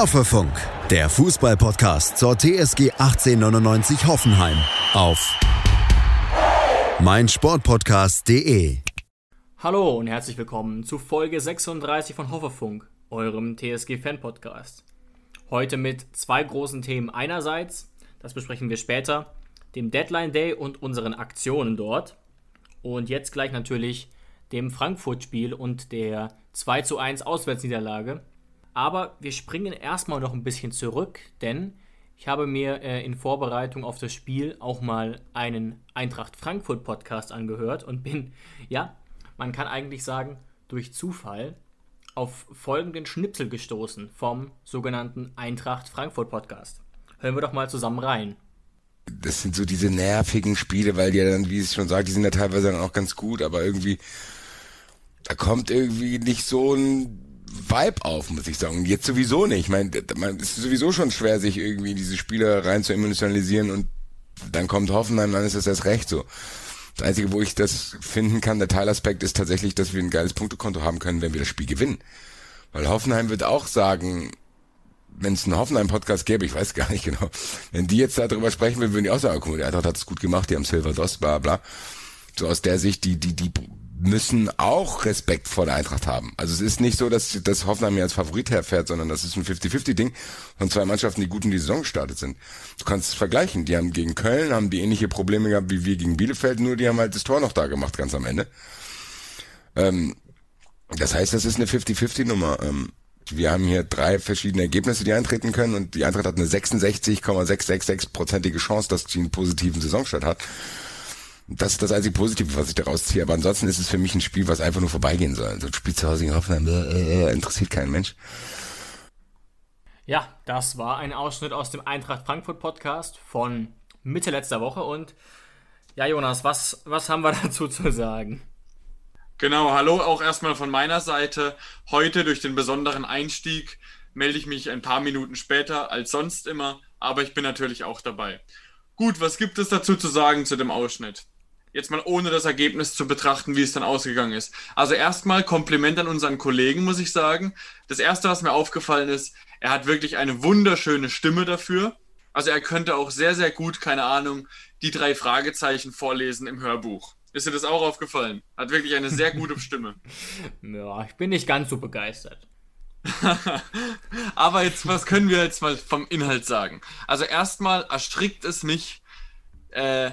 Hoffefunk, der Fußballpodcast zur TSG 1899 Hoffenheim auf meinsportpodcast.de. Hallo und herzlich willkommen zu Folge 36 von Hoffefunk, eurem TSG-Fan-Podcast. Heute mit zwei großen Themen. Einerseits, das besprechen wir später, dem Deadline Day und unseren Aktionen dort. Und jetzt gleich natürlich dem Frankfurt-Spiel und der 2 zu 1 Auswärtsniederlage. Aber wir springen erstmal noch ein bisschen zurück, denn ich habe mir äh, in Vorbereitung auf das Spiel auch mal einen Eintracht Frankfurt Podcast angehört und bin, ja, man kann eigentlich sagen, durch Zufall auf folgenden Schnipsel gestoßen vom sogenannten Eintracht Frankfurt Podcast. Hören wir doch mal zusammen rein. Das sind so diese nervigen Spiele, weil die ja dann, wie es schon sagt, die sind ja teilweise dann auch ganz gut, aber irgendwie, da kommt irgendwie nicht so ein Vibe auf, muss ich sagen. Jetzt sowieso nicht. Ich meine, es ist sowieso schon schwer, sich irgendwie diese Spiele rein zu emotionalisieren und dann kommt Hoffenheim, dann ist das erst recht so. Das Einzige, wo ich das finden kann, der Teilaspekt ist tatsächlich, dass wir ein geiles Punktekonto haben können, wenn wir das Spiel gewinnen. Weil Hoffenheim wird auch sagen, wenn es einen Hoffenheim-Podcast gäbe, ich weiß gar nicht genau, wenn die jetzt darüber sprechen würden, würden die auch sagen, guck mal, die Eintracht hat es gut gemacht, die haben Silver Dos, bla bla. So aus der Sicht, die, die, die müssen auch Respekt vor der Eintracht haben. Also es ist nicht so, dass, dass Hoffenheim hier als Favorit herfährt, sondern das ist ein 50-50-Ding von zwei Mannschaften, die gut in die Saison gestartet sind. Du kannst es vergleichen. Die haben gegen Köln, haben die ähnliche Probleme gehabt wie wir gegen Bielefeld, nur die haben halt das Tor noch da gemacht, ganz am Ende. Ähm, das heißt, das ist eine 50-50-Nummer. Ähm, wir haben hier drei verschiedene Ergebnisse, die eintreten können und die Eintracht hat eine 66,666-prozentige Chance, dass sie einen positiven Saisonstart hat. Das ist das einzige Positive, was ich daraus ziehe. Aber ansonsten ist es für mich ein Spiel, was einfach nur vorbeigehen soll. So ein Spiel zu Hause gegen Hoffenheim äh, äh, interessiert keinen Mensch. Ja, das war ein Ausschnitt aus dem Eintracht Frankfurt Podcast von Mitte letzter Woche. Und ja, Jonas, was, was haben wir dazu zu sagen? Genau, hallo auch erstmal von meiner Seite. Heute durch den besonderen Einstieg melde ich mich ein paar Minuten später als sonst immer, aber ich bin natürlich auch dabei. Gut, was gibt es dazu zu sagen zu dem Ausschnitt? Jetzt mal ohne das Ergebnis zu betrachten, wie es dann ausgegangen ist. Also erstmal Kompliment an unseren Kollegen, muss ich sagen. Das erste, was mir aufgefallen ist, er hat wirklich eine wunderschöne Stimme dafür. Also er könnte auch sehr, sehr gut, keine Ahnung, die drei Fragezeichen vorlesen im Hörbuch. Ist dir das auch aufgefallen? Hat wirklich eine sehr gute Stimme. ja, ich bin nicht ganz so begeistert. Aber jetzt, was können wir jetzt mal vom Inhalt sagen? Also erstmal erstrickt es mich, äh,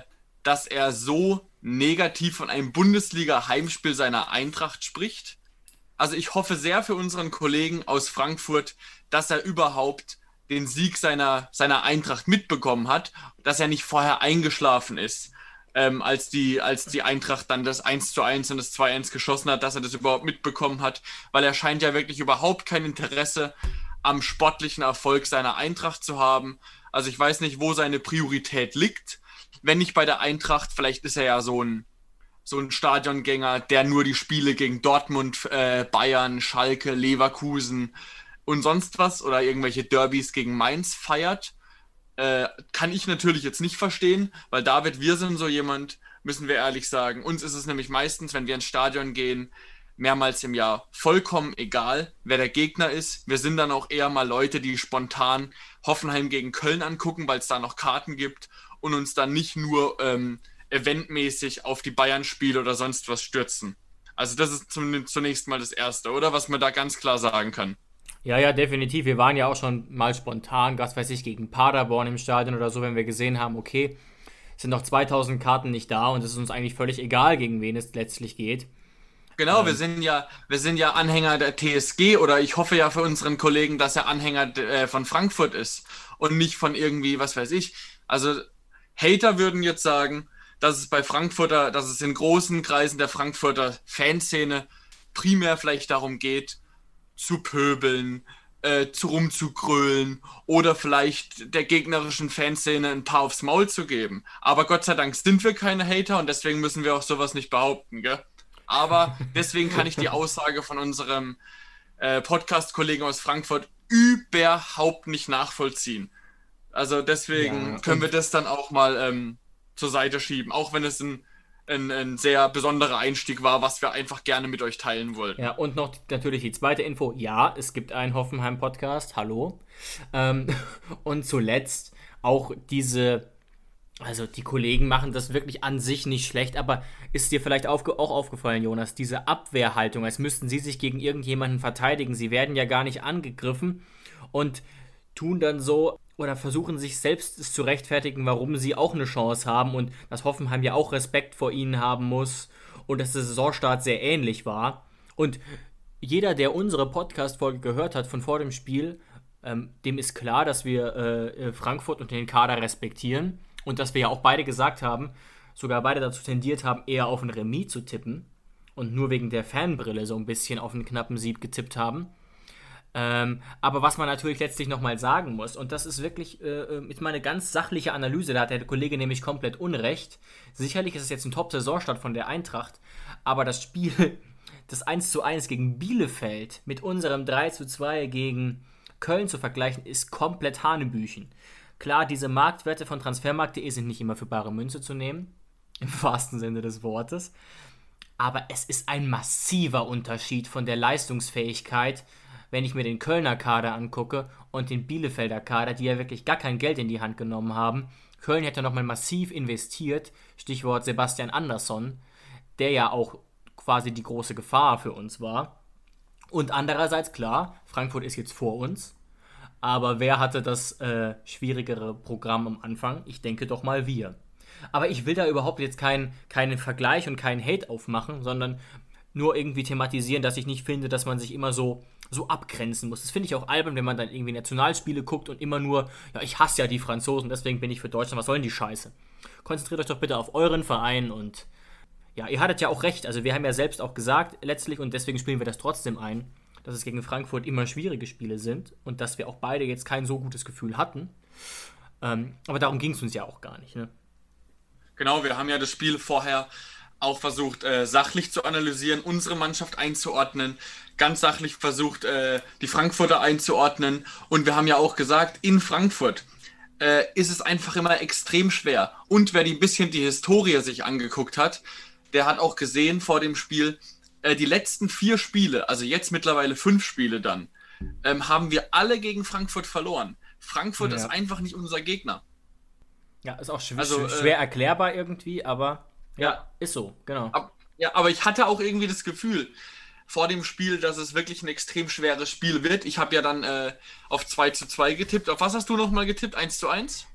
dass er so negativ von einem Bundesliga-Heimspiel seiner Eintracht spricht. Also ich hoffe sehr für unseren Kollegen aus Frankfurt, dass er überhaupt den Sieg seiner, seiner Eintracht mitbekommen hat, dass er nicht vorher eingeschlafen ist ähm, als, die, als die Eintracht dann das 1 zu 1 und das 2 1 geschossen hat, dass er das überhaupt mitbekommen hat, weil er scheint ja wirklich überhaupt kein Interesse am sportlichen Erfolg seiner Eintracht zu haben. Also ich weiß nicht, wo seine Priorität liegt. Wenn nicht bei der Eintracht, vielleicht ist er ja so ein, so ein Stadiongänger, der nur die Spiele gegen Dortmund, äh, Bayern, Schalke, Leverkusen und sonst was oder irgendwelche Derbys gegen Mainz feiert. Äh, kann ich natürlich jetzt nicht verstehen, weil David, wir sind so jemand, müssen wir ehrlich sagen. Uns ist es nämlich meistens, wenn wir ins Stadion gehen, mehrmals im Jahr vollkommen egal, wer der Gegner ist. Wir sind dann auch eher mal Leute, die spontan Hoffenheim gegen Köln angucken, weil es da noch Karten gibt und uns dann nicht nur ähm, eventmäßig auf die Bayern-Spiele oder sonst was stürzen. Also das ist zunächst mal das Erste, oder? Was man da ganz klar sagen kann. Ja, ja, definitiv. Wir waren ja auch schon mal spontan, was weiß ich, gegen Paderborn im Stadion oder so, wenn wir gesehen haben, okay, sind noch 2000 Karten nicht da und es ist uns eigentlich völlig egal, gegen wen es letztlich geht. Genau, ähm, wir sind ja, wir sind ja Anhänger der TSG oder ich hoffe ja für unseren Kollegen, dass er Anhänger äh, von Frankfurt ist und nicht von irgendwie, was weiß ich. Also Hater würden jetzt sagen, dass es bei Frankfurter, dass es in großen Kreisen der Frankfurter Fanszene primär vielleicht darum geht, zu pöbeln, äh, zu rumzugrölen oder vielleicht der gegnerischen Fanszene ein paar aufs Maul zu geben. Aber Gott sei Dank sind wir keine Hater und deswegen müssen wir auch sowas nicht behaupten, gell? Aber deswegen kann ich die Aussage von unserem äh, Podcast-Kollegen aus Frankfurt überhaupt nicht nachvollziehen. Also deswegen ja, können wir das dann auch mal ähm, zur Seite schieben, auch wenn es ein ein, ein, sehr besonderer Einstieg war, was wir einfach gerne mit euch teilen wollten. Ja, und noch natürlich die zweite Info. Ja, es gibt einen Hoffenheim-Podcast. Hallo. Ähm, und zuletzt auch diese, also die Kollegen machen das wirklich an sich nicht schlecht, aber ist dir vielleicht aufge auch aufgefallen, Jonas, diese Abwehrhaltung, als müssten sie sich gegen irgendjemanden verteidigen. Sie werden ja gar nicht angegriffen und tun dann so, oder versuchen sich selbst zu rechtfertigen, warum sie auch eine Chance haben und dass Hoffenheim ja auch Respekt vor ihnen haben muss und dass der Saisonstart sehr ähnlich war. Und jeder, der unsere Podcast-Folge gehört hat von vor dem Spiel, ähm, dem ist klar, dass wir äh, äh, Frankfurt und den Kader respektieren und dass wir ja auch beide gesagt haben, sogar beide dazu tendiert haben, eher auf ein Remis zu tippen und nur wegen der Fanbrille so ein bisschen auf einen knappen Sieg getippt haben. Ähm, aber was man natürlich letztlich nochmal sagen muss, und das ist wirklich äh, äh, ist mal ganz sachliche Analyse, da hat der Kollege nämlich komplett Unrecht. Sicherlich ist es jetzt ein Top-Saisonstart von der Eintracht, aber das Spiel, das 1 zu 1 gegen Bielefeld mit unserem 3 zu 2 gegen Köln zu vergleichen, ist komplett Hanebüchen. Klar, diese Marktwerte von Transfermarkt.de sind nicht immer für bare Münze zu nehmen, im wahrsten Sinne des Wortes. Aber es ist ein massiver Unterschied von der Leistungsfähigkeit wenn ich mir den Kölner Kader angucke und den Bielefelder Kader, die ja wirklich gar kein Geld in die Hand genommen haben. Köln hätte nochmal massiv investiert, Stichwort Sebastian Andersson, der ja auch quasi die große Gefahr für uns war. Und andererseits, klar, Frankfurt ist jetzt vor uns. Aber wer hatte das äh, schwierigere Programm am Anfang? Ich denke doch mal wir. Aber ich will da überhaupt jetzt keinen kein Vergleich und keinen Hate aufmachen, sondern nur irgendwie thematisieren, dass ich nicht finde, dass man sich immer so, so abgrenzen muss. Das finde ich auch albern, wenn man dann irgendwie Nationalspiele guckt und immer nur, ja, ich hasse ja die Franzosen, deswegen bin ich für Deutschland, was sollen die Scheiße? Konzentriert euch doch bitte auf euren Verein und ja, ihr hattet ja auch recht. Also wir haben ja selbst auch gesagt, letztlich, und deswegen spielen wir das trotzdem ein, dass es gegen Frankfurt immer schwierige Spiele sind und dass wir auch beide jetzt kein so gutes Gefühl hatten. Ähm, aber darum ging es uns ja auch gar nicht, ne? Genau, wir haben ja das Spiel vorher auch versucht, äh, sachlich zu analysieren, unsere Mannschaft einzuordnen, ganz sachlich versucht, äh, die Frankfurter einzuordnen. Und wir haben ja auch gesagt, in Frankfurt äh, ist es einfach immer extrem schwer. Und wer die ein bisschen die Historie sich angeguckt hat, der hat auch gesehen vor dem Spiel, äh, die letzten vier Spiele, also jetzt mittlerweile fünf Spiele dann, ähm, haben wir alle gegen Frankfurt verloren. Frankfurt ja. ist einfach nicht unser Gegner. Ja, ist auch schwer, also, schwer erklärbar irgendwie, aber ja, ist so, genau. Ab, ja, aber ich hatte auch irgendwie das Gefühl vor dem Spiel, dass es wirklich ein extrem schweres Spiel wird. Ich habe ja dann äh, auf 2 zu 2 getippt. Auf was hast du nochmal getippt? 1 zu 1?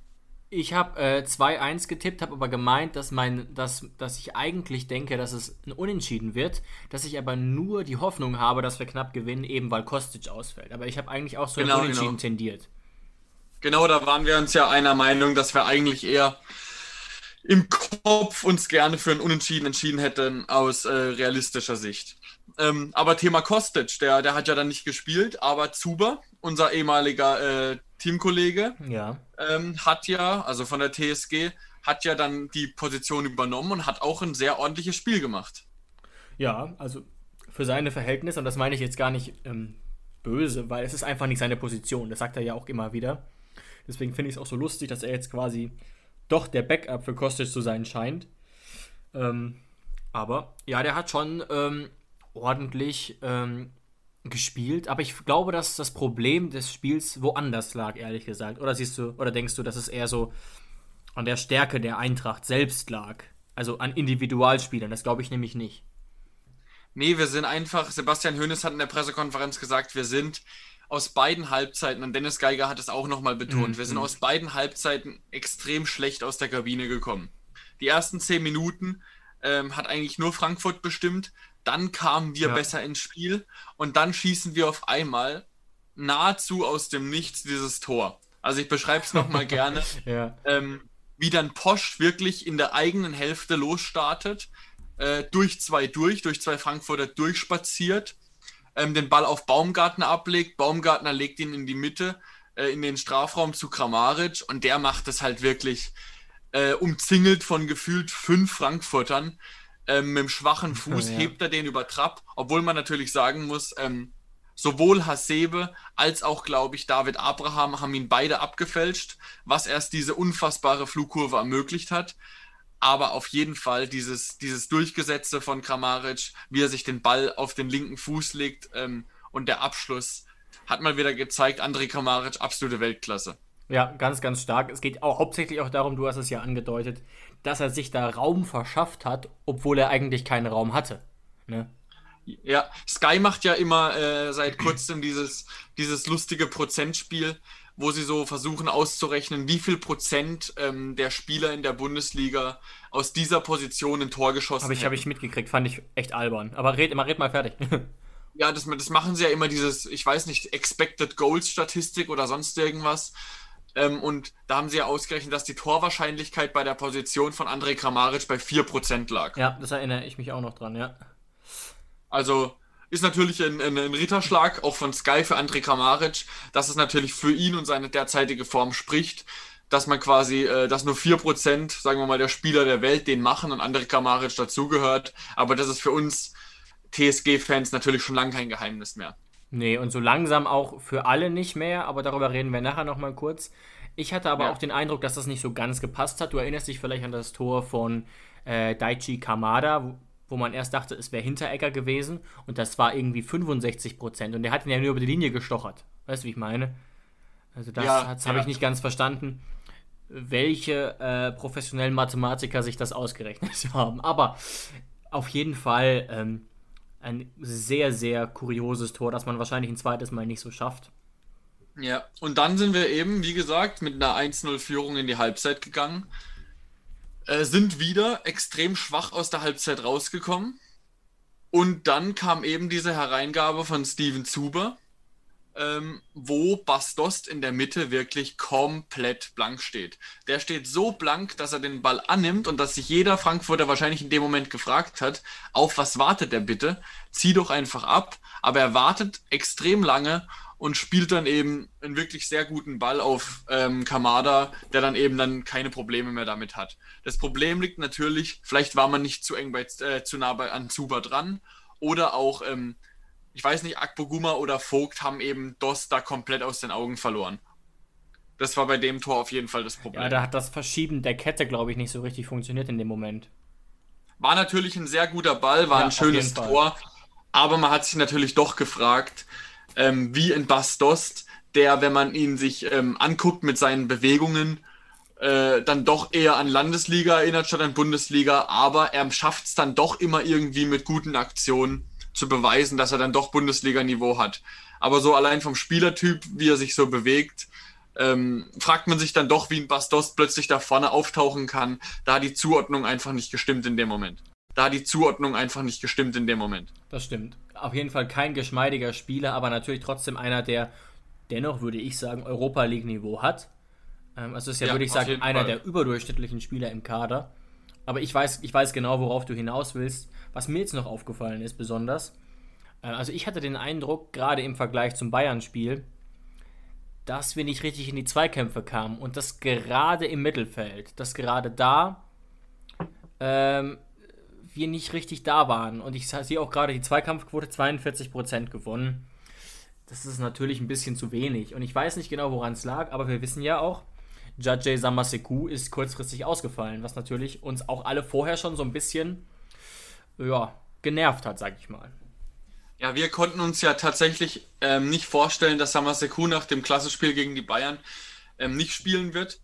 Ich habe äh, 2-1 getippt, habe aber gemeint, dass, mein, dass, dass ich eigentlich denke, dass es ein Unentschieden wird, dass ich aber nur die Hoffnung habe, dass wir knapp gewinnen, eben weil Kostic ausfällt. Aber ich habe eigentlich auch so genau, ein Unentschieden genau. tendiert. Genau, da waren wir uns ja einer Meinung, dass wir eigentlich eher im Kopf uns gerne für ein Unentschieden entschieden hätten aus äh, realistischer Sicht. Ähm, aber Thema Kostic, der, der hat ja dann nicht gespielt, aber Zuber, unser ehemaliger äh, Teamkollege, ja. ähm, hat ja, also von der TSG, hat ja dann die Position übernommen und hat auch ein sehr ordentliches Spiel gemacht. Ja, also für seine Verhältnisse, und das meine ich jetzt gar nicht ähm, böse, weil es ist einfach nicht seine Position, das sagt er ja auch immer wieder. Deswegen finde ich es auch so lustig, dass er jetzt quasi doch der Backup für Kostic zu sein scheint. Ähm, aber ja, der hat schon ähm, ordentlich ähm, gespielt. Aber ich glaube, dass das Problem des Spiels woanders lag, ehrlich gesagt. Oder siehst du, oder denkst du, dass es eher so an der Stärke der Eintracht selbst lag? Also an Individualspielern. Das glaube ich nämlich nicht. Nee, wir sind einfach, Sebastian Hoeneß hat in der Pressekonferenz gesagt, wir sind aus beiden Halbzeiten, und Dennis Geiger hat es auch nochmal betont, mhm. wir sind aus beiden Halbzeiten extrem schlecht aus der Kabine gekommen. Die ersten zehn Minuten ähm, hat eigentlich nur Frankfurt bestimmt, dann kamen wir ja. besser ins Spiel und dann schießen wir auf einmal nahezu aus dem Nichts dieses Tor. Also ich beschreibe es nochmal gerne, ja. ähm, wie dann Posch wirklich in der eigenen Hälfte losstartet, äh, durch zwei durch, durch zwei Frankfurter durchspaziert ähm, den Ball auf Baumgartner ablegt. Baumgartner legt ihn in die Mitte, äh, in den Strafraum zu Kramaric und der macht es halt wirklich äh, umzingelt von gefühlt fünf Frankfurtern. Ähm, mit dem schwachen Fuß ja. hebt er den über Trapp, obwohl man natürlich sagen muss, ähm, sowohl Hasebe als auch, glaube ich, David Abraham haben ihn beide abgefälscht, was erst diese unfassbare Flugkurve ermöglicht hat. Aber auf jeden Fall dieses, dieses Durchgesetze von Kramaric, wie er sich den Ball auf den linken Fuß legt ähm, und der Abschluss hat mal wieder gezeigt, André Kramaric, absolute Weltklasse. Ja, ganz, ganz stark. Es geht auch hauptsächlich auch darum, du hast es ja angedeutet, dass er sich da Raum verschafft hat, obwohl er eigentlich keinen Raum hatte. Ne? Ja, Sky macht ja immer äh, seit kurzem dieses, dieses lustige Prozentspiel, wo sie so versuchen auszurechnen, wie viel Prozent ähm, der Spieler in der Bundesliga aus dieser Position ein Tor geschossen haben. Habe ich, mitgekriegt, fand ich echt albern. Aber red, immer, red mal fertig. ja, das, das machen sie ja immer, dieses, ich weiß nicht, Expected Goals Statistik oder sonst irgendwas. Ähm, und da haben sie ja ausgerechnet, dass die Torwahrscheinlichkeit bei der Position von André Kramaric bei 4% lag. Ja, das erinnere ich mich auch noch dran, ja. Also ist natürlich ein, ein, ein Ritterschlag, auch von Sky für André Kramaric, dass es natürlich für ihn und seine derzeitige Form spricht, dass man quasi, äh, dass nur 4%, sagen wir mal, der Spieler der Welt den machen und André Kramaric dazugehört. Aber das ist für uns TSG-Fans natürlich schon lange kein Geheimnis mehr. Nee, und so langsam auch für alle nicht mehr, aber darüber reden wir nachher nochmal kurz. Ich hatte aber ja. auch den Eindruck, dass das nicht so ganz gepasst hat. Du erinnerst dich vielleicht an das Tor von äh, Daichi Kamada, wo man erst dachte, es wäre Hinteregger gewesen und das war irgendwie 65 Prozent und der hat ihn ja nur über die Linie gestochert. Weißt du, wie ich meine? Also das, ja, das habe ja. ich nicht ganz verstanden, welche äh, professionellen Mathematiker sich das ausgerechnet haben. Aber auf jeden Fall ähm, ein sehr, sehr kurioses Tor, das man wahrscheinlich ein zweites Mal nicht so schafft. Ja, und dann sind wir eben, wie gesagt, mit einer 1-0-Führung in die Halbzeit gegangen. Äh, sind wieder extrem schwach aus der Halbzeit rausgekommen. Und dann kam eben diese Hereingabe von Steven Zuber, ähm, wo Bastost in der Mitte wirklich komplett blank steht. Der steht so blank, dass er den Ball annimmt und dass sich jeder Frankfurter wahrscheinlich in dem Moment gefragt hat, auf was wartet er bitte? Zieh doch einfach ab. Aber er wartet extrem lange und spielt dann eben einen wirklich sehr guten Ball auf ähm, Kamada, der dann eben dann keine Probleme mehr damit hat. Das Problem liegt natürlich, vielleicht war man nicht zu eng bei, äh, zu nah bei, an Zuba dran oder auch, ähm, ich weiß nicht, Akpoguma oder Vogt haben eben Dos da komplett aus den Augen verloren. Das war bei dem Tor auf jeden Fall das Problem. Ja, da hat das Verschieben der Kette, glaube ich, nicht so richtig funktioniert in dem Moment. War natürlich ein sehr guter Ball, war ja, ein schönes Tor, aber man hat sich natürlich doch gefragt, ähm, wie in Bastost, der, wenn man ihn sich ähm, anguckt mit seinen Bewegungen, äh, dann doch eher an Landesliga erinnert statt an Bundesliga, aber er schafft es dann doch immer irgendwie mit guten Aktionen zu beweisen, dass er dann doch Bundesliga-Niveau hat. Aber so allein vom Spielertyp, wie er sich so bewegt, ähm, fragt man sich dann doch, wie ein Bastos plötzlich da vorne auftauchen kann. Da die Zuordnung einfach nicht gestimmt in dem Moment. Da die Zuordnung einfach nicht gestimmt in dem Moment. Das stimmt auf jeden Fall kein geschmeidiger Spieler, aber natürlich trotzdem einer, der dennoch, würde ich sagen, Europa League-Niveau hat. Ähm, also ist ja, ja würde ich sagen, einer Fall. der überdurchschnittlichen Spieler im Kader. Aber ich weiß, ich weiß genau, worauf du hinaus willst. Was mir jetzt noch aufgefallen ist, besonders. Äh, also ich hatte den Eindruck, gerade im Vergleich zum Bayern-Spiel, dass wir nicht richtig in die Zweikämpfe kamen und das gerade im Mittelfeld, dass gerade da ähm, wir nicht richtig da waren. Und ich sehe auch gerade die Zweikampfquote 42% gewonnen. Das ist natürlich ein bisschen zu wenig. Und ich weiß nicht genau, woran es lag, aber wir wissen ja auch, Jajay Samaseku ist kurzfristig ausgefallen, was natürlich uns auch alle vorher schon so ein bisschen ja, genervt hat, sag ich mal. Ja, wir konnten uns ja tatsächlich ähm, nicht vorstellen, dass Samaseku nach dem Klassespiel gegen die Bayern ähm, nicht spielen wird.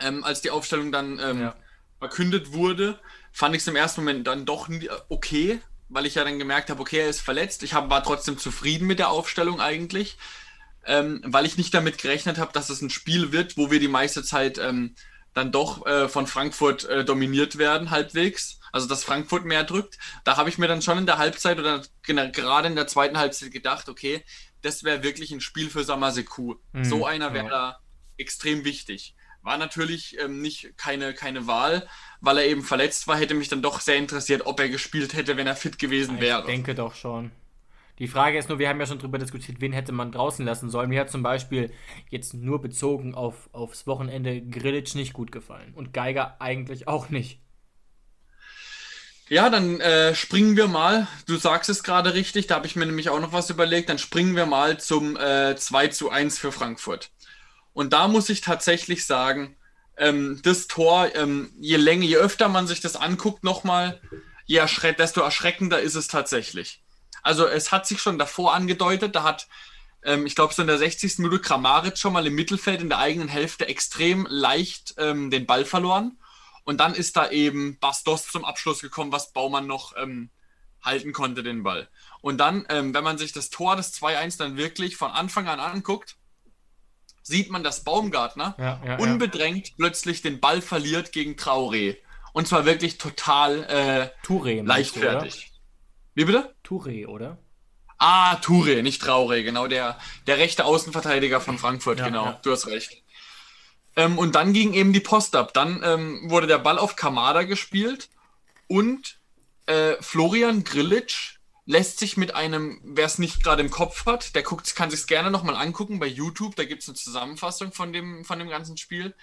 Ähm, als die Aufstellung dann ähm, ja. verkündet wurde, fand ich es im ersten Moment dann doch okay, weil ich ja dann gemerkt habe, okay, er ist verletzt. Ich hab, war trotzdem zufrieden mit der Aufstellung eigentlich, ähm, weil ich nicht damit gerechnet habe, dass es ein Spiel wird, wo wir die meiste Zeit ähm, dann doch äh, von Frankfurt äh, dominiert werden, halbwegs. Also dass Frankfurt mehr drückt. Da habe ich mir dann schon in der Halbzeit oder gerade in der zweiten Halbzeit gedacht, okay, das wäre wirklich ein Spiel für Samaseku. Mhm, so einer wäre ja. da extrem wichtig. War natürlich ähm, nicht keine, keine Wahl, weil er eben verletzt war. Hätte mich dann doch sehr interessiert, ob er gespielt hätte, wenn er fit gewesen wäre. Ich denke doch schon. Die Frage ist nur, wir haben ja schon darüber diskutiert, wen hätte man draußen lassen sollen. Mir hat zum Beispiel jetzt nur bezogen auf, aufs Wochenende Grillitsch nicht gut gefallen. Und Geiger eigentlich auch nicht. Ja, dann äh, springen wir mal. Du sagst es gerade richtig, da habe ich mir nämlich auch noch was überlegt. Dann springen wir mal zum äh, 2 zu 1 für Frankfurt. Und da muss ich tatsächlich sagen, ähm, das Tor, ähm, je länger, je öfter man sich das anguckt, nochmal, je erschre desto erschreckender ist es tatsächlich. Also es hat sich schon davor angedeutet, da hat, ähm, ich glaube, so in der 60. Minute Kramaric schon mal im Mittelfeld in der eigenen Hälfte extrem leicht ähm, den Ball verloren. Und dann ist da eben Bastos zum Abschluss gekommen, was Baumann noch ähm, halten konnte, den Ball. Und dann, ähm, wenn man sich das Tor des 2-1 dann wirklich von Anfang an anguckt, sieht man, dass Baumgartner Ja, ja, ja. unbedrängt plötzlich den Ball verliert gegen Traoré. Und zwar wirklich total äh, Touré. meinst du, leichtfertig. Wie bitte? Touré, oder? Ah, Touré, nicht Traoré, genau, der, der rechte Außenverteidiger von Frankfurt, Ja, genau, ja. du hast recht. Ähm, und dann ging eben die Post ab. Dann ähm, wurde der Ball auf Kamada gespielt und äh, Florian Grillitsch lässt sich mit einem, wer es nicht gerade im Kopf hat, der guckt, kann sich gerne nochmal angucken bei YouTube, da gibt es eine Zusammenfassung von dem, von dem ganzen Spiel.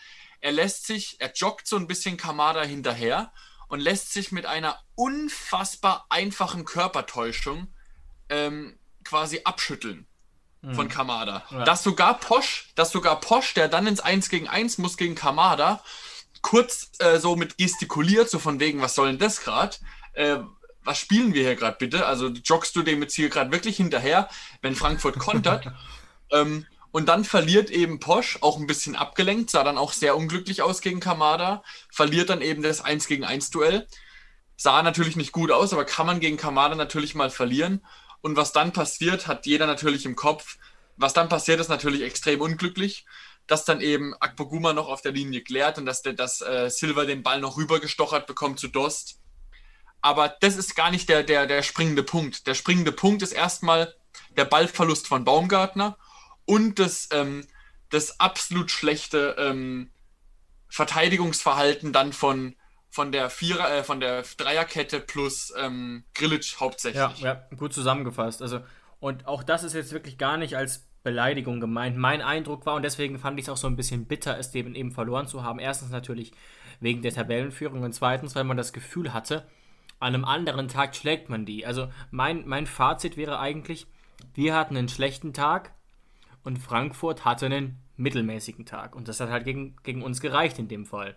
Er lässt sich, er joggt so ein bisschen Kamada hinterher und lässt sich mit einer unfassbar einfachen Körpertäuschung ähm, quasi abschütteln von Kamada. Ja. Dass sogar Posch, dass sogar Posch, der dann ins 1 gegen 1 muss gegen Kamada, kurz äh, so mit gestikuliert, so von wegen, was soll denn das gerade? Äh, was spielen wir hier gerade bitte? Also joggst du dem jetzt hier gerade wirklich hinterher, wenn Frankfurt kontert? ähm, und dann verliert eben Posch, auch ein bisschen abgelenkt, sah dann auch sehr unglücklich aus gegen Kamada, verliert dann eben das 1 gegen 1 Duell. Sah natürlich nicht gut aus, aber kann man gegen Kamada natürlich mal verlieren. Und was dann passiert, hat jeder natürlich im Kopf. Was dann passiert, ist natürlich extrem unglücklich, dass dann eben Akpoguma noch auf der Linie klärt und dass, der, dass äh, Silva den Ball noch rübergestochert bekommt zu Dost. Aber das ist gar nicht der, der, der springende Punkt. Der springende Punkt ist erstmal der Ballverlust von Baumgartner und das, ähm, das absolut schlechte ähm, Verteidigungsverhalten dann von, von der Vierer, äh, von der Dreierkette plus ähm, Grillitsch hauptsächlich. Ja, ja, gut zusammengefasst. Also, und auch das ist jetzt wirklich gar nicht als Beleidigung gemeint. Mein Eindruck war, und deswegen fand ich es auch so ein bisschen bitter, es eben, eben verloren zu haben. Erstens natürlich wegen der Tabellenführung und zweitens, weil man das Gefühl hatte, an einem anderen Tag schlägt man die. Also mein, mein Fazit wäre eigentlich, wir hatten einen schlechten Tag und Frankfurt hatte einen mittelmäßigen Tag. Und das hat halt gegen, gegen uns gereicht in dem Fall.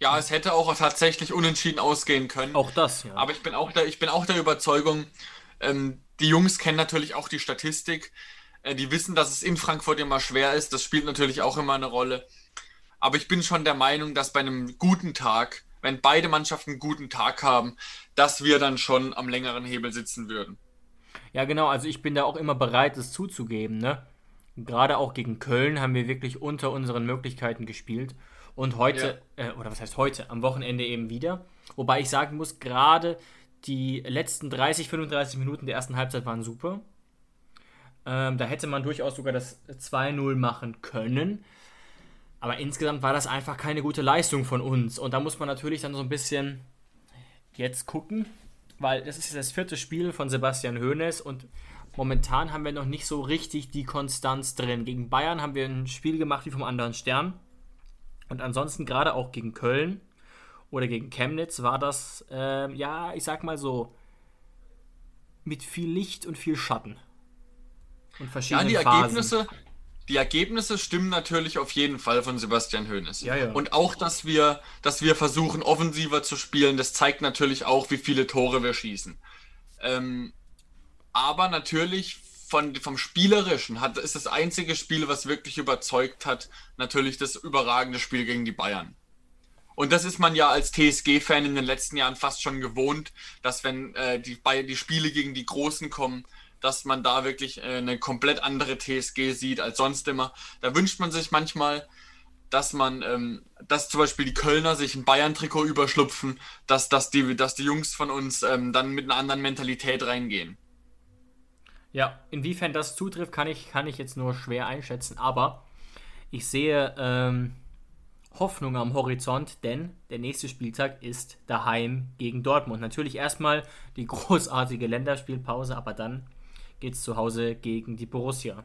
Ja, es hätte auch tatsächlich unentschieden ausgehen können. Auch das, ja. Aber ich bin auch der, ich bin auch der Überzeugung, ähm, die Jungs kennen natürlich auch die Statistik. Äh, die wissen, dass es in Frankfurt immer schwer ist. Das spielt natürlich auch immer eine Rolle. Aber ich bin schon der Meinung, dass bei einem guten Tag, wenn beide Mannschaften einen guten Tag haben, dass wir dann schon am längeren Hebel sitzen würden. Ja, genau, also ich bin da auch immer bereit, es zuzugeben, ne? Gerade auch gegen Köln haben wir wirklich unter unseren Möglichkeiten gespielt. Und heute, äh, oder was heißt heute, am Wochenende eben wieder. Wobei ich sagen muss, gerade die letzten 30, 35 Minuten der ersten Halbzeit waren super. Ähm, da hätte man durchaus sogar das 2-0 machen können. Aber insgesamt war das einfach keine gute Leistung von uns. Und da muss man natürlich dann so ein bisschen jetzt gucken, weil das ist das vierte Spiel von Sebastian Hoeneß und momentan haben wir noch nicht so richtig die Konstanz drin. Gegen Bayern haben wir ein Spiel gemacht wie vom anderen Stern. Und ansonsten gerade auch gegen Köln oder gegen Chemnitz war das, ähm, ja, ich sag mal so, mit viel Licht und viel Schatten. Und Ja, verschiedenen die Phasen. Ergebnisse, die Ergebnisse stimmen natürlich auf jeden Fall von Sebastian Hoeneß. Ja, ja. Und auch, dass wir, dass wir versuchen, offensiver zu spielen, das zeigt natürlich auch, wie viele Tore wir schießen. Ähm, aber natürlich von, vom Spielerischen hat, ist das einzige Spiel, was wirklich überzeugt hat, natürlich das überragende Spiel gegen die Bayern. Und das ist man ja als TSG-Fan in den letzten Jahren fast schon gewohnt, dass wenn äh, die, die Spiele gegen die Großen kommen, dass man da wirklich äh, eine komplett andere TSG sieht als sonst immer. Da wünscht man sich manchmal, dass man, ähm, dass zum Beispiel die Kölner sich ein Bayern-Trikot überschlupfen, dass, dass, die, dass die Jungs von uns ähm, dann mit einer anderen Mentalität reingehen. Ja, inwiefern das zutrifft, kann ich, kann ich jetzt nur schwer einschätzen, aber ich sehe ähm, Hoffnung am Horizont, denn der nächste Spieltag ist daheim gegen Dortmund. Natürlich erstmal die großartige Länderspielpause, aber dann geht es zu Hause gegen die Borussia.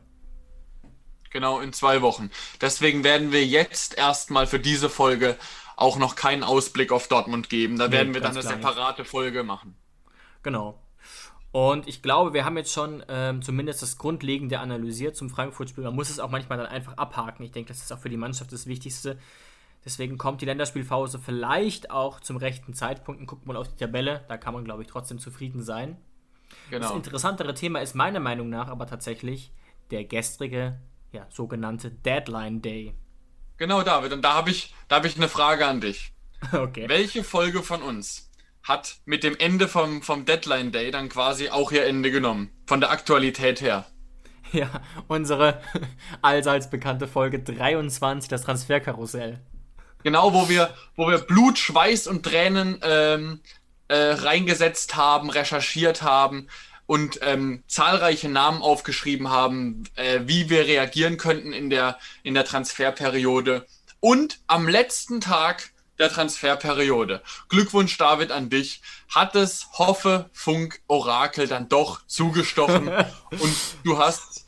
Genau, in zwei Wochen. Deswegen werden wir jetzt erstmal für diese Folge auch noch keinen Ausblick auf Dortmund geben. Da werden wir dann eine klar nicht. separate Folge machen. Genau. Und ich glaube, wir haben jetzt schon ähm, zumindest das Grundlegende analysiert zum Frankfurt-Spiel. Man muss es auch manchmal dann einfach abhaken. Ich denke, das ist auch für die Mannschaft das Wichtigste. Deswegen kommt die Länderspielpause vielleicht auch zum rechten Zeitpunkt. Und guckt mal auf die Tabelle. Da kann man, glaube ich, trotzdem zufrieden sein. Genau. Das interessantere Thema ist meiner Meinung nach aber tatsächlich der gestrige, ja, sogenannte Deadline Day. Genau, David. Und da habe ich, hab ich eine Frage an dich. Okay. Welche Folge von uns hat mit dem Ende vom, vom Deadline Day dann quasi auch ihr Ende genommen? Von der Aktualität her. Ja, unsere allseits bekannte Folge 23, das Transferkarussell. Genau, wo wir, wo wir Blut, Schweiß und Tränen ähm, äh, reingesetzt haben, recherchiert haben und ähm, zahlreiche Namen aufgeschrieben haben, äh, wie wir reagieren könnten in der, in der Transferperiode. Und am letzten Tag der Transferperiode. Glückwunsch, David, an dich. Hat es Hoffe, Funk, Orakel dann doch zugestochen und du hast,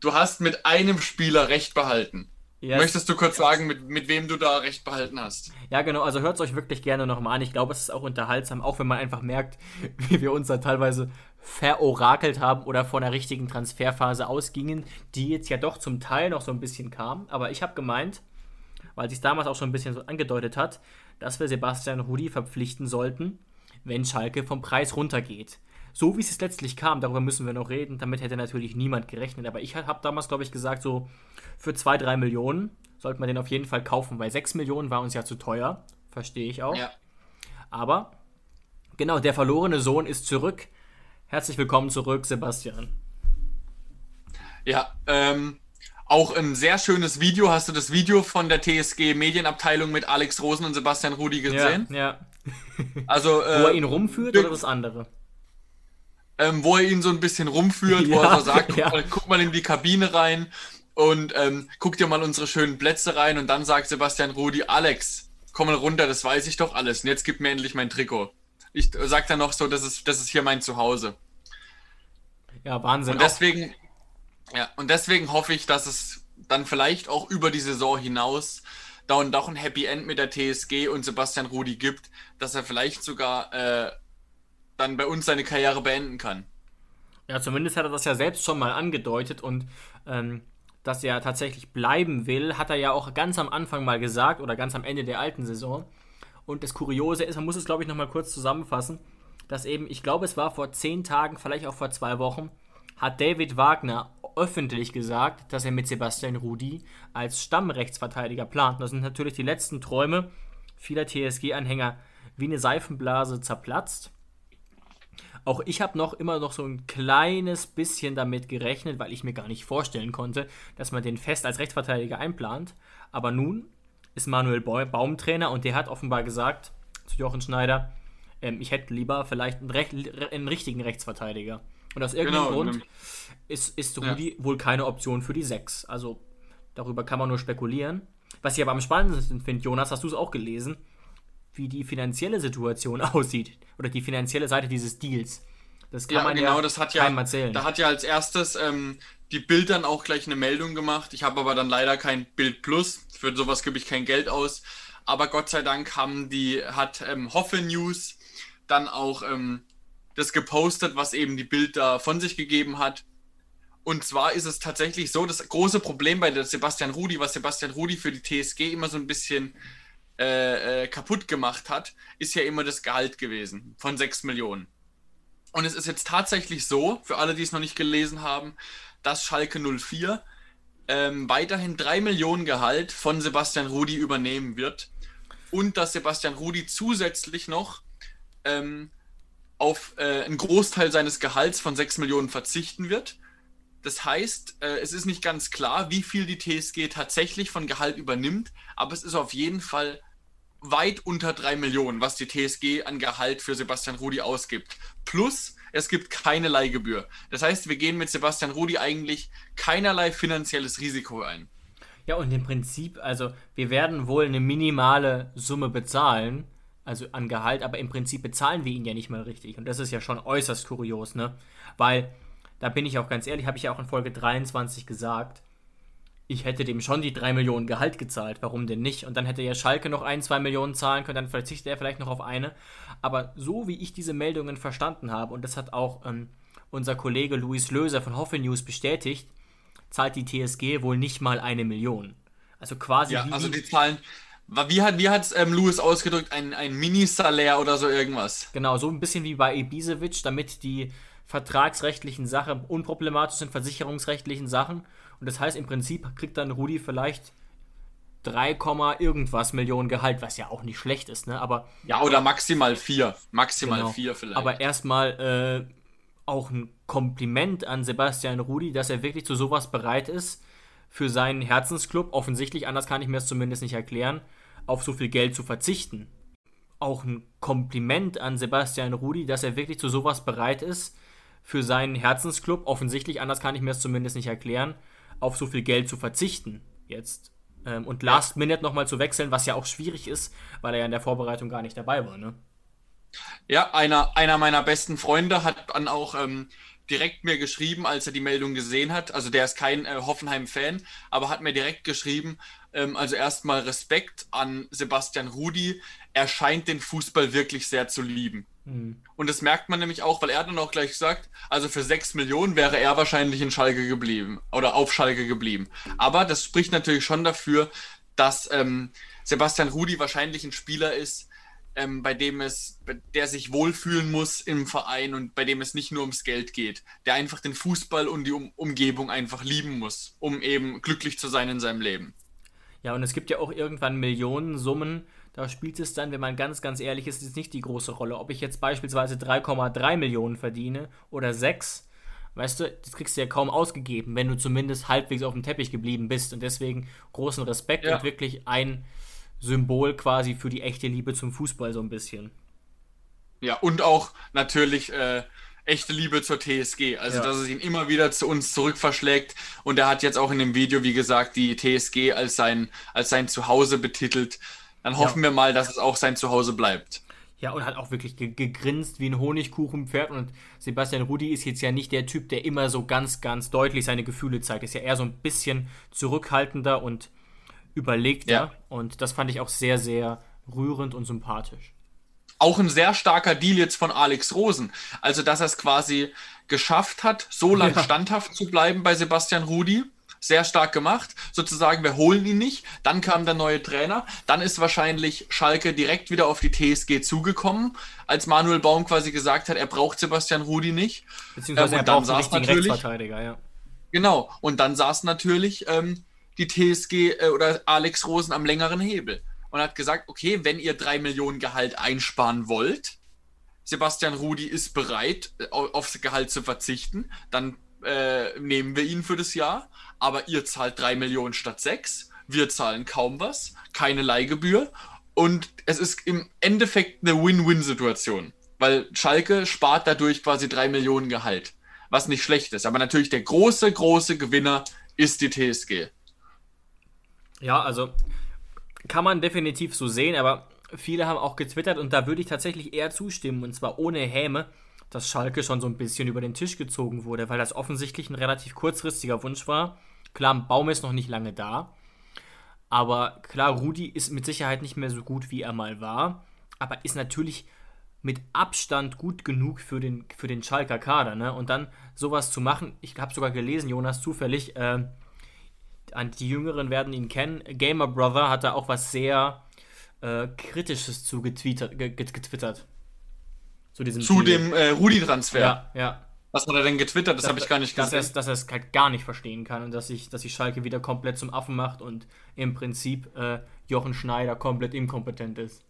du hast mit einem Spieler recht behalten. Yes. Möchtest du kurz sagen, mit, mit wem du da recht behalten hast? Ja, genau. Also hört es euch wirklich gerne nochmal an. Ich glaube, es ist auch unterhaltsam, auch wenn man einfach merkt, wie wir uns da teilweise verorakelt haben oder von der richtigen Transferphase ausgingen, die jetzt ja doch zum Teil noch so ein bisschen kam. Aber ich habe gemeint, weil sich damals auch schon ein bisschen so angedeutet hat, dass wir Sebastian Rudi verpflichten sollten, wenn Schalke vom Preis runtergeht. So wie es letztlich kam, darüber müssen wir noch reden. Damit hätte natürlich niemand gerechnet. Aber ich habe damals, glaube ich, gesagt, so für 2, 3 Millionen sollte man den auf jeden Fall kaufen, weil 6 Millionen war uns ja zu teuer. Verstehe ich auch. Ja. Aber, genau, der verlorene Sohn ist zurück. Herzlich willkommen zurück, Sebastian. Ja, ähm, auch ein sehr schönes Video. Hast du das Video von der TSG Medienabteilung mit Alex Rosen und Sebastian Rudi gesehen? Ja. ja. Also, äh, wo er ihn rumführt oder das andere? Ähm, wo er ihn so ein bisschen rumführt, ja, wo er so sagt, guck, ja. mal, guck, mal, in die Kabine rein und ähm, guck dir mal unsere schönen Plätze rein und dann sagt Sebastian Rudi, Alex, komm mal runter, das weiß ich doch alles und jetzt gib mir endlich mein Trikot. Ich sag dann noch so, das ist, das ist hier mein Zuhause. Ja, Wahnsinn. Und deswegen, ja, und deswegen hoffe ich, dass es dann vielleicht auch über die Saison hinaus da und doch ein Happy End mit der TSG und Sebastian Rudi gibt, dass er vielleicht sogar äh, dann bei uns seine Karriere beenden kann. Ja, zumindest hat er das ja selbst schon mal angedeutet und ähm, dass er tatsächlich bleiben will, hat er ja auch ganz am Anfang mal gesagt oder ganz am Ende der alten Saison. Und das Kuriose ist, man muss es glaube ich nochmal kurz zusammenfassen, dass eben, ich glaube es war vor zehn Tagen, vielleicht auch vor zwei Wochen, hat David Wagner öffentlich gesagt, dass er mit Sebastian Rudi als Stammrechtsverteidiger plant. Das sind natürlich die letzten Träume vieler TSG-Anhänger wie eine Seifenblase zerplatzt. Auch ich habe noch immer noch so ein kleines bisschen damit gerechnet, weil ich mir gar nicht vorstellen konnte, dass man den fest als Rechtsverteidiger einplant. Aber nun ist Manuel Baum Trainer und der hat offenbar gesagt zu Jochen Schneider, ähm, ich hätte lieber vielleicht einen, Rech einen, richtigen Rechtsverteidiger. Und aus irgendeinem genau, Grund ist, ist Rudi ja. wohl keine Option für die 6. Also darüber kann man nur spekulieren. Was ich aber am spannendsten finde, Jonas, hast du es auch gelesen? Wie die finanzielle Situation aussieht oder die finanzielle Seite dieses Deals. Das kann ja, man genau, ja das hat ja, erzählen. Da hat ja als erstes ähm, die Bild dann auch gleich eine Meldung gemacht. Ich habe aber dann leider kein Bild Plus. Für sowas gebe ich kein Geld aus. Aber Gott sei Dank haben die, hat ähm, Hoffe News dann auch ähm, das gepostet, was eben die Bild da von sich gegeben hat. Und zwar ist es tatsächlich so, das große Problem bei der Sebastian Rudi, was Sebastian Rudi für die TSG immer so ein bisschen äh, äh, kaputt gemacht hat, ist ja immer das Gehalt gewesen von 6 Millionen. Und es ist jetzt tatsächlich so, für alle, die es noch nicht gelesen haben, dass Schalke 04 ähm, weiterhin 3 Millionen Gehalt von Sebastian Rudi übernehmen wird und dass Sebastian Rudi zusätzlich noch ähm, auf äh, einen Großteil seines Gehalts von 6 Millionen verzichten wird. Das heißt, äh, es ist nicht ganz klar, wie viel die TSG tatsächlich von Gehalt übernimmt, aber es ist auf jeden Fall weit unter drei Millionen, was die TSG an Gehalt für Sebastian Rudi ausgibt. Plus, es gibt keine Leihgebühr. Das heißt, wir gehen mit Sebastian Rudi eigentlich keinerlei finanzielles Risiko ein. Ja, und im Prinzip, also wir werden wohl eine minimale Summe bezahlen, also an Gehalt, aber im Prinzip bezahlen wir ihn ja nicht mal richtig. Und das ist ja schon äußerst kurios, ne? Weil da bin ich auch ganz ehrlich, habe ich ja auch in Folge 23 gesagt, ich hätte dem schon die 3 Millionen Gehalt gezahlt, warum denn nicht? Und dann hätte ja Schalke noch ein, zwei Millionen zahlen können, dann verzichtet er vielleicht noch auf eine. Aber so wie ich diese Meldungen verstanden habe, und das hat auch ähm, unser Kollege Luis Löser von Hoffe News bestätigt, zahlt die TSG wohl nicht mal eine Million. Also quasi. Ja, also die Zahlen. Wie hat wie hat's ähm, Louis ausgedrückt? Ein, ein Mini-Salär oder so irgendwas? Genau, so ein bisschen wie bei Ibisevic, damit die vertragsrechtlichen Sachen unproblematisch sind, versicherungsrechtlichen Sachen. Und das heißt, im Prinzip kriegt dann Rudi vielleicht 3, irgendwas Millionen Gehalt, was ja auch nicht schlecht ist, ne? Aber. Ja, oder maximal 4. Maximal genau. 4 vielleicht. Aber erstmal äh, auch ein Kompliment an Sebastian Rudi, dass er wirklich zu sowas bereit ist für seinen Herzensclub, offensichtlich, anders kann ich mir es zumindest nicht erklären, auf so viel Geld zu verzichten. Auch ein Kompliment an Sebastian Rudi, dass er wirklich zu sowas bereit ist, für seinen Herzensclub, offensichtlich, anders kann ich mir es zumindest nicht erklären, auf so viel Geld zu verzichten jetzt. Ähm, und Last Minute nochmal zu wechseln, was ja auch schwierig ist, weil er ja in der Vorbereitung gar nicht dabei war, ne? Ja, einer, einer meiner besten Freunde hat dann auch ähm, direkt mir geschrieben, als er die Meldung gesehen hat. Also der ist kein äh, Hoffenheim-Fan, aber hat mir direkt geschrieben, ähm, also erstmal Respekt an Sebastian Rudi. Er scheint den Fußball wirklich sehr zu lieben. Mhm. Und das merkt man nämlich auch, weil er dann auch gleich gesagt, also für 6 Millionen wäre er wahrscheinlich in Schalke geblieben oder auf Schalke geblieben. Aber das spricht natürlich schon dafür, dass ähm, Sebastian Rudi wahrscheinlich ein Spieler ist, ähm, bei dem es, der sich wohlfühlen muss im Verein und bei dem es nicht nur ums Geld geht, der einfach den Fußball und die um Umgebung einfach lieben muss, um eben glücklich zu sein in seinem Leben. Ja, und es gibt ja auch irgendwann Millionensummen, da spielt es dann, wenn man ganz, ganz ehrlich ist, ist nicht die große Rolle. Ob ich jetzt beispielsweise 3,3 Millionen verdiene oder 6, weißt du, das kriegst du ja kaum ausgegeben, wenn du zumindest halbwegs auf dem Teppich geblieben bist. Und deswegen großen Respekt ja. und wirklich ein Symbol quasi für die echte Liebe zum Fußball so ein bisschen. Ja, und auch natürlich äh, echte Liebe zur TSG. Also, ja. dass es ihn immer wieder zu uns zurückverschlägt. Und er hat jetzt auch in dem Video, wie gesagt, die TSG als sein, als sein Zuhause betitelt. Dann hoffen ja. wir mal, dass es auch sein Zuhause bleibt. Ja, und hat auch wirklich gegrinst wie ein Honigkuchenpferd. Und Sebastian Rudi ist jetzt ja nicht der Typ, der immer so ganz, ganz deutlich seine Gefühle zeigt. Ist ja eher so ein bisschen zurückhaltender und überlegter. Ja. Und das fand ich auch sehr, sehr rührend und sympathisch. Auch ein sehr starker Deal jetzt von Alex Rosen. Also, dass er es quasi geschafft hat, so lange ja. standhaft zu bleiben bei Sebastian Rudi. Sehr stark gemacht. Sozusagen, wir holen ihn nicht. Dann kam der neue Trainer. Dann ist wahrscheinlich Schalke direkt wieder auf die TSG zugekommen, als Manuel Baum quasi gesagt hat, er braucht Sebastian Rudi nicht. Beziehungsweise ähm, er braucht einen natürlich, Rechtsverteidiger, ja. Genau. Und dann saß natürlich ähm, die TSG äh, oder Alex Rosen am längeren Hebel und hat gesagt, okay, wenn ihr drei Millionen Gehalt einsparen wollt, Sebastian Rudi ist bereit, äh, aufs Gehalt zu verzichten, dann äh, nehmen wir ihn für das Jahr, aber ihr zahlt drei Millionen statt sechs, wir zahlen kaum was, keine Leihgebühr. Und es ist im Endeffekt eine Win-Win-Situation, weil Schalke spart dadurch quasi drei Millionen Gehalt, was nicht schlecht ist, aber natürlich der große, große Gewinner ist die TSG. Ja, also kann man definitiv so sehen, aber viele haben auch getwittert und da würde ich tatsächlich eher zustimmen. Und zwar ohne Häme, dass Schalke schon so ein bisschen über den Tisch gezogen wurde, weil das offensichtlich ein relativ kurzfristiger Wunsch war. Klar, Baum ist noch nicht lange da, aber klar, Rudi ist mit Sicherheit nicht mehr so gut, wie er mal war, aber ist natürlich mit Abstand gut genug für den, für den Schalker Kader. Ne? Und dann sowas zu machen, ich habe sogar gelesen, Jonas, zufällig, äh, die Jüngeren werden ihn kennen. Gamer Brother hat da auch was sehr äh, Kritisches zu getwittert. getwittert. Zu, diesem zu dem äh, Rudi-Transfer. Ja, ja. Was hat er denn getwittert? Das habe ich gar nicht gesehen. Dass, dass er es halt gar nicht verstehen kann und dass sich dass sich Schalke wieder komplett zum Affen macht und im Prinzip äh, Jochen Schneider komplett inkompetent ist.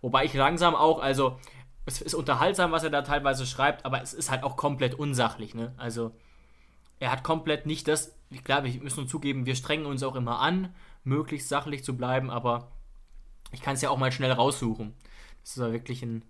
Wobei ich langsam auch, also es ist unterhaltsam, was er da teilweise schreibt, aber es ist halt auch komplett unsachlich, ne? Also er hat komplett nicht das, klar, wir müssen uns zugeben, wir strengen uns auch immer an, möglichst sachlich zu bleiben, aber ich kann es ja auch mal schnell raussuchen. Das ist ja wirklich ein.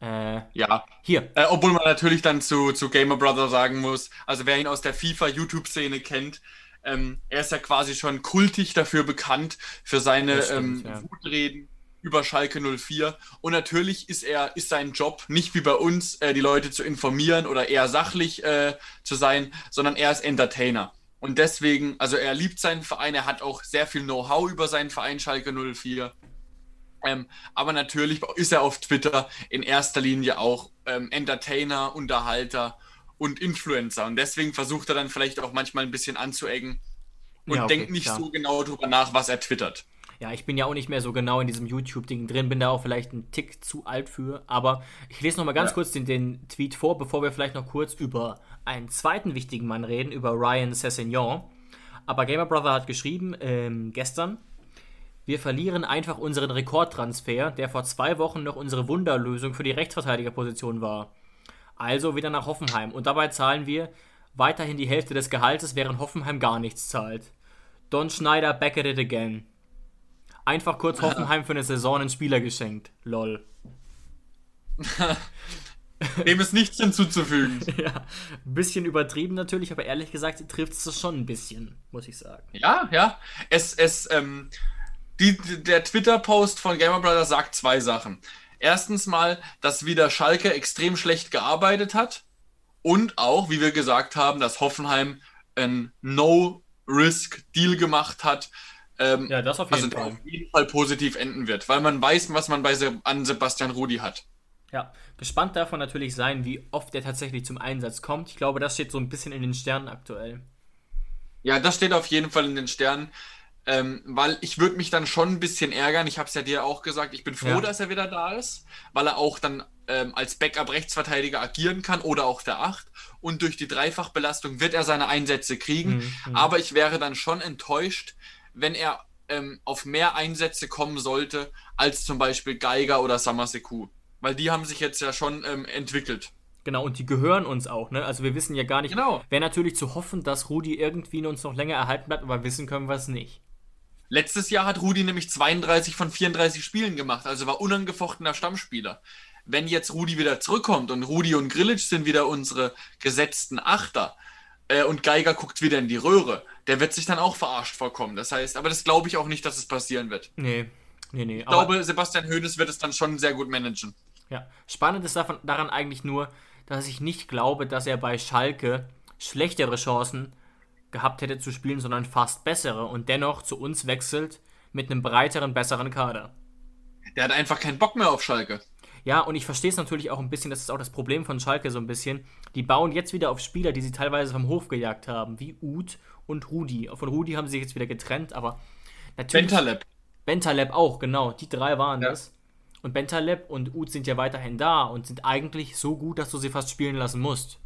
Äh, ja. Hier. Äh, obwohl man natürlich dann zu, zu Gamer Brother sagen muss, also wer ihn aus der FIFA-YouTube-Szene kennt, ähm, er ist ja quasi schon kultig dafür bekannt, für seine stimmt, ähm, ja. Wutreden über Schalke 04. Und natürlich ist er, ist sein Job nicht wie bei uns, äh, die Leute zu informieren oder eher sachlich äh, zu sein, sondern er ist Entertainer. Und deswegen, also er liebt seinen Verein, er hat auch sehr viel Know-how über seinen Verein Schalke 04. Ähm, aber natürlich ist er auf Twitter in erster Linie auch ähm, Entertainer, Unterhalter und Influencer. Und deswegen versucht er dann vielleicht auch manchmal ein bisschen anzuecken und Ja, okay, denkt nicht klar. so genau drüber nach, was er twittert. Ja, ich bin ja auch nicht mehr so genau in diesem YouTube-Ding drin, bin da auch vielleicht ein Tick zu alt für. Aber ich lese noch mal ganz Ja. kurz den, den Tweet vor, bevor wir vielleicht noch kurz über einen zweiten wichtigen Mann reden, über Ryan Sessegnon. Aber Gamer Brother hat geschrieben, ähm, gestern, wir verlieren einfach unseren Rekordtransfer, der vor zwei Wochen noch unsere Wunderlösung für die Rechtsverteidigerposition war. Also wieder nach Hoffenheim. Und dabei zahlen wir weiterhin die Hälfte des Gehaltes, während Hoffenheim gar nichts zahlt. Don Schneider back at it again. Einfach kurz Hoffenheim für eine Saison einen Spieler geschenkt. Lol. Dem ist nichts hinzuzufügen. Ja, ein bisschen übertrieben natürlich, aber ehrlich gesagt trifft es schon ein bisschen, muss ich sagen. Ja, ja. Es, es, ähm, die, der Twitter-Post von Gamer Brothers sagt zwei Sachen. Erstens mal, dass wieder Schalke extrem schlecht gearbeitet hat und auch, wie wir gesagt haben, dass Hoffenheim ein No-Risk-Deal gemacht hat. Ähm, Ja, das auf also jeden der Fall. auf jeden Fall positiv enden wird, weil man weiß, was man bei Se an Sebastian Rudi hat. Ja, gespannt darf man natürlich sein, wie oft er tatsächlich zum Einsatz kommt. Ich glaube, das steht so ein bisschen in den Sternen aktuell. Ja, das steht auf jeden Fall in den Sternen. Ähm, weil ich würde mich dann schon ein bisschen ärgern. Ich habe es ja dir auch gesagt, ich bin froh, Ja. dass er wieder da ist, weil er auch dann ähm, als Backup-Rechtsverteidiger agieren kann oder auch der Acht. Und durch die Dreifachbelastung wird er seine Einsätze kriegen. Mhm, Aber ich wäre dann schon enttäuscht, wenn er ähm, auf mehr Einsätze kommen sollte, als zum Beispiel Geiger oder Samaseku. Weil die haben sich jetzt ja schon ähm, entwickelt. Genau, und die gehören uns auch, ne? Also wir wissen ja gar nicht. Genau. Wäre natürlich zu hoffen, dass Rudi irgendwie uns noch länger erhalten bleibt, aber wissen können wir es nicht. Letztes Jahr hat Rudi nämlich 32 von 34 Spielen gemacht, also war unangefochtener Stammspieler. Wenn jetzt Rudi wieder zurückkommt und Rudi und Grillitsch sind wieder unsere gesetzten Achter äh, und Geiger guckt wieder in die Röhre, der wird sich dann auch verarscht vorkommen. Das heißt, aber das glaube ich auch nicht, dass es passieren wird. Nee, nee, nee. Ich glaube, Sebastian Hoeneß wird es dann schon sehr gut managen. Ja, spannend ist davon, daran eigentlich nur, dass ich nicht glaube, dass er bei Schalke schlechtere Chancen gehabt hätte zu spielen, sondern fast bessere und dennoch zu uns wechselt mit einem breiteren, besseren Kader. Der hat einfach keinen Bock mehr auf Schalke. Ja, und ich verstehe es natürlich auch ein bisschen, das ist auch das Problem von Schalke so ein bisschen. Die bauen jetzt wieder auf Spieler, die sie teilweise vom Hof gejagt haben, wie Uth und Rudi. Von Rudi haben sie sich jetzt wieder getrennt, aber natürlich. Bentaleb. Bentaleb auch, genau. Die drei waren Ja. das. Und Bentaleb und Uth sind ja weiterhin da und sind eigentlich so gut, dass du sie fast spielen lassen musst.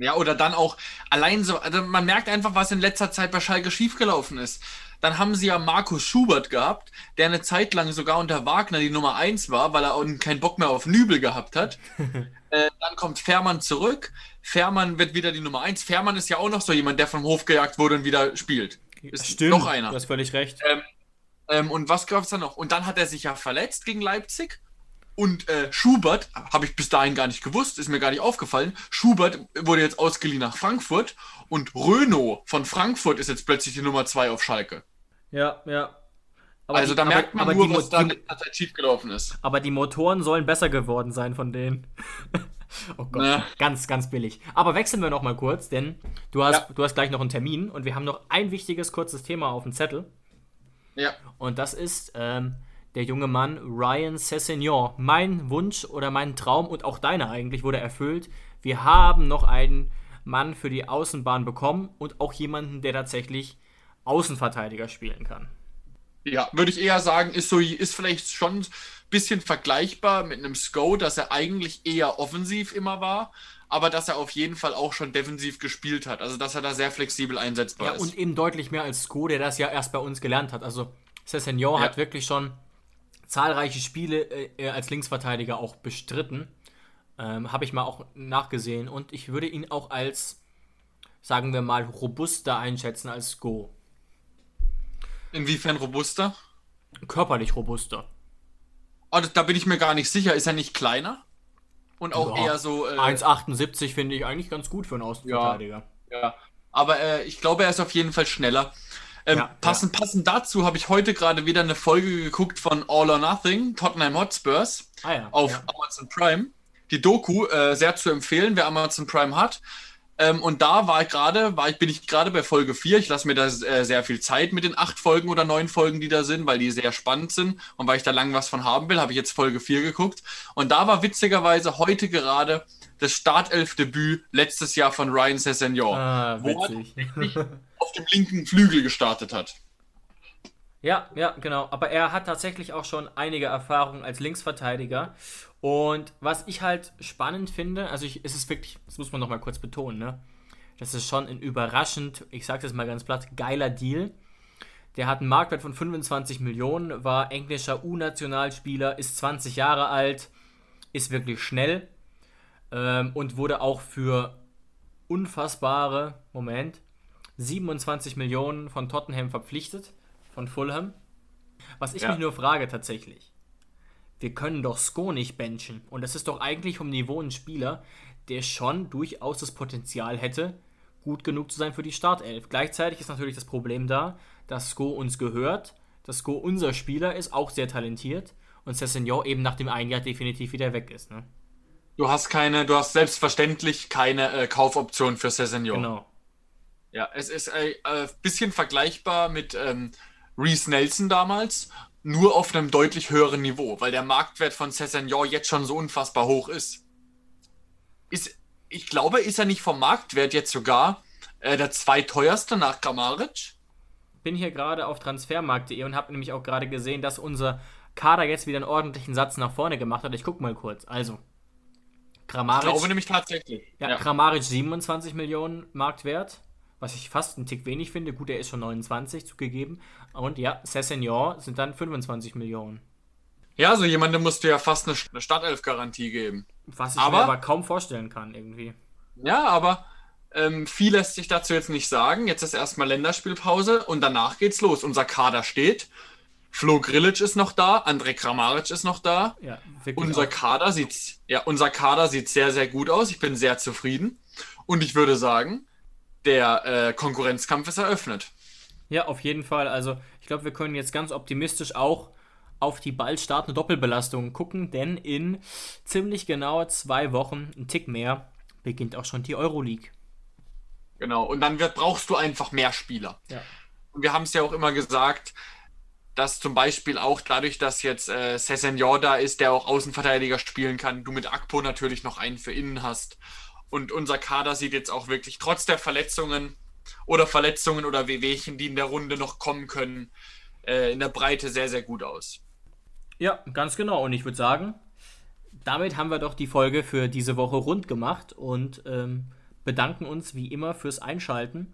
Ja, oder dann auch allein so, also man merkt einfach, was in letzter Zeit bei Schalke schiefgelaufen ist. Dann haben sie ja Markus Schubert gehabt, der eine Zeit lang sogar unter Wagner die Nummer 1 war, weil er auch keinen Bock mehr auf Nübel gehabt hat. äh, dann kommt Fährmann zurück. Fährmann wird wieder die Nummer 1. Fährmann ist ja auch noch so jemand, der vom Hof gejagt wurde und wieder spielt. Ist noch einer. Du hast völlig recht. Ähm, und was gab es da noch? Und dann hat er sich ja verletzt gegen Leipzig. Und äh, Schubert, habe ich bis dahin gar nicht gewusst, ist mir gar nicht aufgefallen. Schubert wurde jetzt ausgeliehen nach Frankfurt und Renault von Frankfurt ist jetzt plötzlich die Nummer 2 auf Schalke. Ja, ja. Aber also die- da aber- merkt man aber nur, die, was da die, letzter Zeit schiefgelaufen ist. aber die Motoren sollen besser geworden sein von denen. oh Gott, Ja. ganz, ganz billig. Aber wechseln wir noch mal kurz, denn du hast, Ja. du hast gleich noch einen Termin und wir haben noch ein wichtiges, kurzes Thema auf dem Zettel. Ja. Und das ist ähm, der junge Mann Ryan Sessegnon. Mein Wunsch oder mein Traum und auch deiner eigentlich wurde erfüllt. Wir haben noch einen Mann für die Außenbahn bekommen und auch jemanden, der tatsächlich Außenverteidiger spielen kann. Ja, würde ich eher sagen, ist so, ist vielleicht schon ein bisschen vergleichbar mit einem Sko, dass er eigentlich eher offensiv immer war, aber dass er auf jeden Fall auch schon defensiv gespielt hat. Also dass er da sehr flexibel einsetzbar Ja, ist. und eben deutlich mehr als Sko, der das ja erst bei uns gelernt hat. Also Sessegnon Ja. hat wirklich schon zahlreiche Spiele äh, als Linksverteidiger auch bestritten. Ähm, Habe ich mal auch nachgesehen. Und ich würde ihn auch als, sagen wir mal, robuster einschätzen als Sko. Inwiefern robuster? Körperlich robuster. Oh, da bin ich mir gar nicht sicher. Ist er nicht kleiner? Und auch Ja, eher so. Äh, 1,78 finde ich eigentlich ganz gut für einen Außenverteidiger. ja. Aber äh, ich glaube, er ist auf jeden Fall schneller. Ähm, Ja, passend, passend dazu habe ich heute gerade wieder eine Folge geguckt von All or Nothing, Tottenham Hotspurs, Ah ja. auf ja. Amazon Prime. Die Doku, äh, sehr zu empfehlen, wer Amazon Prime hat. Ähm, und da war ich gerade, war ich, bin ich gerade bei Folge 4. Ich lasse mir da äh, sehr viel Zeit mit den acht Folgen oder neun Folgen, die da sind, weil die sehr spannend sind. Und weil ich da lang was von haben will, habe ich jetzt Folge 4 geguckt. Und da war witzigerweise heute gerade das Startelfdebüt letztes Jahr von Ryan Sessegnon, Ah, wo er auf dem linken Flügel gestartet hat. Ja, ja, genau. Aber er hat tatsächlich auch schon einige Erfahrungen als Linksverteidiger. Und was ich halt spannend finde, also ich, es ist wirklich, das muss man nochmal kurz betonen, ne? Das ist schon ein überraschend, ich sage das mal ganz platt, geiler Deal. Der hat einen Marktwert von 25 Millionen, war englischer U-Nationalspieler, ist 20 Jahre alt, ist wirklich schnell ähm, und wurde auch für unfassbare, Moment, 27 Millionen von Tottenham verpflichtet, von Fulham. Was ich Ja. mich nur frage tatsächlich, wir können doch Sko nicht benchen. Und das ist doch eigentlich vom Niveau ein Spieler, der schon durchaus das Potenzial hätte, gut genug zu sein für die Startelf. Gleichzeitig ist natürlich das Problem da, dass Sko uns gehört, dass Sko unser Spieler ist, auch sehr talentiert und Cessignon eben nach dem einen Jahr definitiv wieder weg ist. Ne? Du hast keine, du hast selbstverständlich keine äh, Kaufoption für Sessegnon. Genau. Ja, es ist ein äh, bisschen vergleichbar mit ähm, Reese Nelson damals, nur auf einem deutlich höheren Niveau, weil der Marktwert von Cessignon jetzt schon so unfassbar hoch ist. ist. Ich glaube, ist er nicht vom Marktwert jetzt sogar äh, der zweiteuerste nach Kramaric? bin hier gerade auf transfermarkt.de und habe nämlich auch gerade gesehen, dass unser Kader jetzt wieder einen ordentlichen Satz nach vorne gemacht hat. Ich gucke mal kurz. Also, Ich Kramaric, glaube nämlich tatsächlich. ja, Kramaric 27 Millionen Marktwert, was ich fast einen Tick wenig finde. Gut, er ist schon 29 zugegeben. Und ja, Cessignon sind dann 25 Millionen. ja so jemandem musst du ja fast eine, eine Startelf-Garantie geben. Was ich Aber- mir aber kaum vorstellen kann, irgendwie. Ja, aber ähm, viel lässt sich dazu jetzt nicht sagen. Jetzt ist erstmal Länderspielpause und danach geht's los. Unser Kader steht. Flo Grilic ist noch da, Andrej Kramaric ist noch da. Ja. Unser auch. Kader sieht, ja, unser Kader sieht sehr, sehr gut aus. Ich bin sehr zufrieden. Und ich würde sagen, der äh, Konkurrenzkampf ist eröffnet. Ja, auf jeden Fall. Also, ich glaube, wir können jetzt ganz optimistisch auch auf die bald startende Doppelbelastung gucken, denn in ziemlich genau zwei Wochen, ein Tick mehr, beginnt auch schon die Euroleague. Genau. Und dann wird, brauchst du einfach mehr Spieler. Ja. Und wir haben es ja auch immer gesagt, dass zum Beispiel auch dadurch, dass jetzt äh, Cessignon da ist, der auch Außenverteidiger spielen kann, du mit Akpo natürlich noch einen für innen hast. Und unser Kader sieht jetzt auch wirklich trotz der Verletzungen oder Verletzungen oder Wehwehchen, die in der Runde noch kommen können, äh, in der Breite sehr, sehr gut aus. Ja, ganz genau. Und ich würde sagen, damit haben wir doch die Folge für diese Woche rund gemacht und ähm, bedanken uns wie immer fürs Einschalten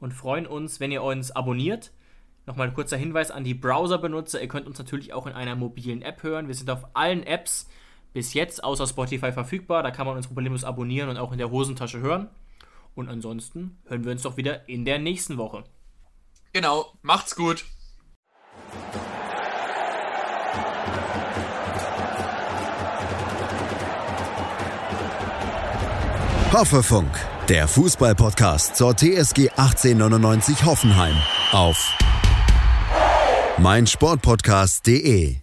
und freuen uns, wenn ihr uns abonniert. Nochmal ein kurzer Hinweis an die Browser-Benutzer. Ihr könnt uns natürlich auch in einer mobilen App hören. Wir sind auf allen Apps bis jetzt außer Spotify verfügbar. Da kann man uns problemlos abonnieren und auch in der Hosentasche hören. Und ansonsten hören wir uns doch wieder in der nächsten Woche. Genau, macht's gut. Hoffefunk, der Fußballpodcast zur TSG 1899 Hoffenheim auf meinsportpodcast.de.